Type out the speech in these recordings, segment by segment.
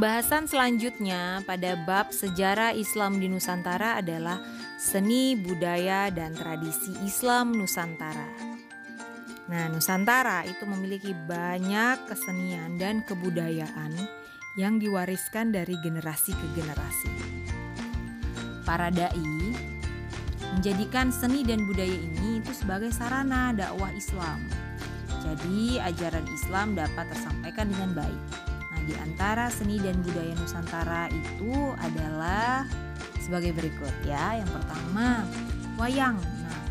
Pembahasan selanjutnya pada bab sejarah Islam di Nusantara adalah seni, budaya, dan tradisi Islam Nusantara. Nah, Nusantara itu memiliki banyak kesenian dan kebudayaan yang diwariskan dari generasi ke generasi. Para dai menjadikan seni dan budaya ini itu sebagai sarana dakwah Islam. Jadi, ajaran Islam dapat tersampaikan dengan baik. Nah, di antara seni dan budaya Nusantara itu adalah sebagai berikut ya. Yang pertama, wayang. Nah,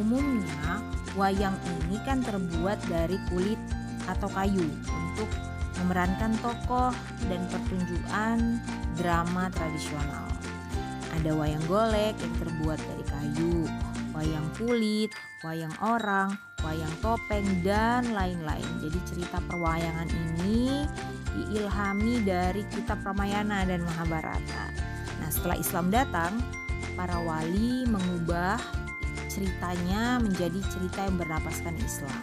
umumnya wayang ini kan terbuat dari kulit atau kayu untuk memerankan tokoh dan pertunjukan drama tradisional. Ada wayang golek yang terbuat dari kayu, wayang kulit, wayang orang, wayang topeng, dan lain-lain. Jadi cerita perwayangan ini diilhami dari kitab Ramayana dan Mahabharata. Nah, setelah Islam datang, para wali mengubah ceritanya menjadi cerita yang bernapaskan Islam.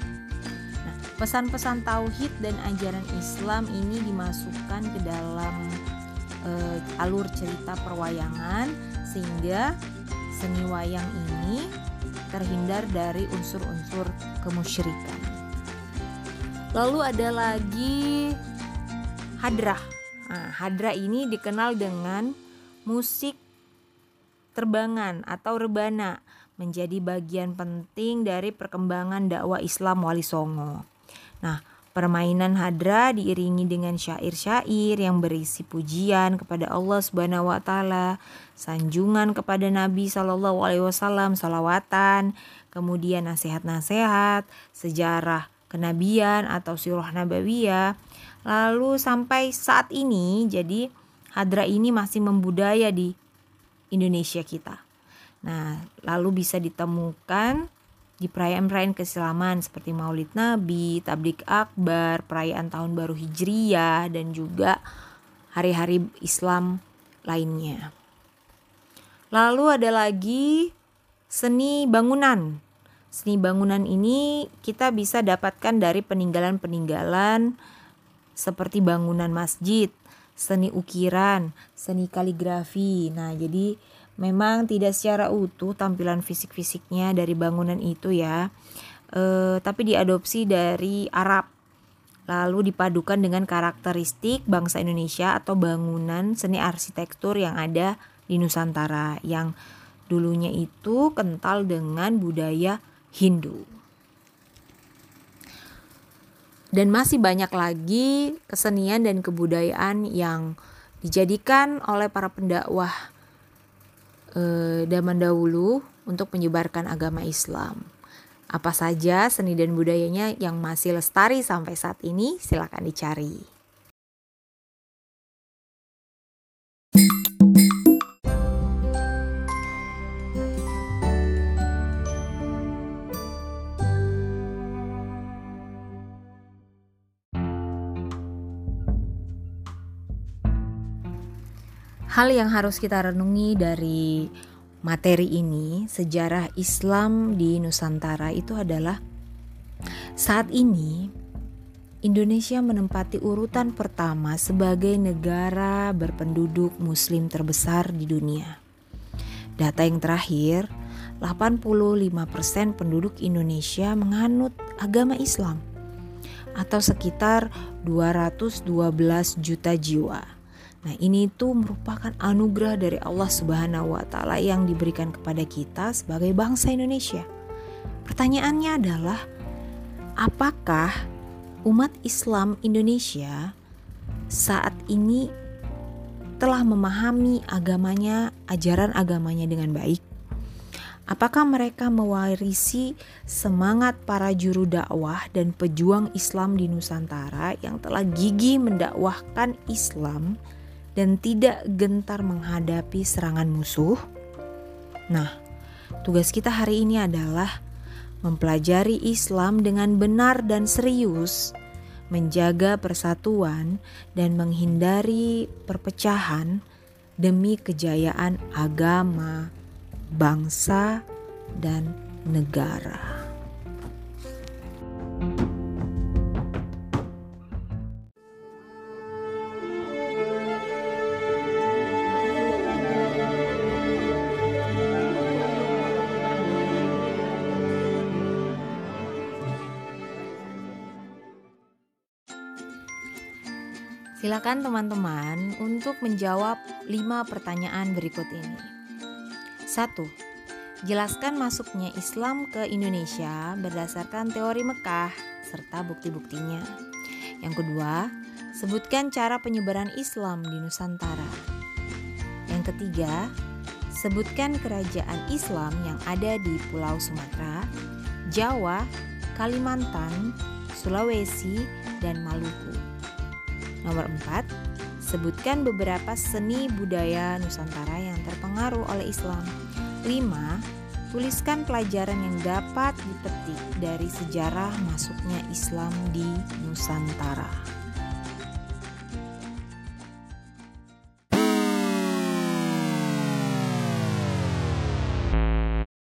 Nah, pesan-pesan tauhid dan ajaran Islam ini dimasukkan ke dalam uh, alur cerita perwayangan sehingga seni wayang ini terhindar dari unsur-unsur kemusyrikan. Lalu ada lagi hadrah. Nah, hadrah ini dikenal dengan musik terbangan atau rebana menjadi bagian penting dari perkembangan dakwah Islam Wali Songo. Nah, permainan hadra diiringi dengan syair-syair yang berisi pujian kepada Allah Subhanahu wa taala, sanjungan kepada Nabi Shallallahu alaihi wasallam, salawatan, kemudian nasihat-nasihat, sejarah kenabian atau sirah nabawiyah, Lalu sampai saat ini jadi hadra ini masih membudaya di Indonesia kita. Nah, lalu bisa ditemukan di perayaan-perayaan keislaman seperti Maulid Nabi, Tablik Akbar, perayaan Tahun Baru Hijriyah dan juga hari-hari Islam lainnya. Lalu ada lagi seni bangunan. Seni bangunan ini kita bisa dapatkan dari peninggalan-peninggalan seperti bangunan masjid, seni ukiran, seni kaligrafi. Nah, jadi memang tidak secara utuh tampilan fisik-fisiknya dari bangunan itu ya. E, tapi diadopsi dari Arab. Lalu dipadukan dengan karakteristik bangsa Indonesia atau bangunan seni arsitektur yang ada di Nusantara yang dulunya itu kental dengan budaya Hindu dan masih banyak lagi kesenian dan kebudayaan yang dijadikan oleh para pendakwah eh, zaman dahulu untuk menyebarkan agama Islam. Apa saja seni dan budayanya yang masih lestari sampai saat ini silakan dicari. Hal yang harus kita renungi dari materi ini, sejarah Islam di Nusantara itu adalah saat ini Indonesia menempati urutan pertama sebagai negara berpenduduk muslim terbesar di dunia. Data yang terakhir, 85% penduduk Indonesia menganut agama Islam atau sekitar 212 juta jiwa. Nah, ini itu merupakan anugerah dari Allah Subhanahu wa taala yang diberikan kepada kita sebagai bangsa Indonesia. Pertanyaannya adalah apakah umat Islam Indonesia saat ini telah memahami agamanya, ajaran agamanya dengan baik? Apakah mereka mewarisi semangat para juru dakwah dan pejuang Islam di Nusantara yang telah gigih mendakwahkan Islam dan tidak gentar menghadapi serangan musuh? Nah, tugas kita hari ini adalah mempelajari Islam dengan benar dan serius, menjaga persatuan, dan menghindari perpecahan demi kejayaan agama, bangsa, dan negara. Silakan teman-teman untuk menjawab lima pertanyaan berikut ini. Satu, Jelaskan masuknya Islam ke Indonesia berdasarkan teori Mekah serta bukti-buktinya. Yang kedua, sebutkan cara penyebaran Islam di Nusantara. Yang ketiga, sebutkan kerajaan Islam yang ada di Pulau Sumatera, Jawa, Kalimantan, Sulawesi, dan Maluku. Nomor 4, sebutkan beberapa seni budaya Nusantara yang terpengaruh oleh Islam. 5. Tuliskan pelajaran yang dapat dipetik dari sejarah masuknya Islam di Nusantara.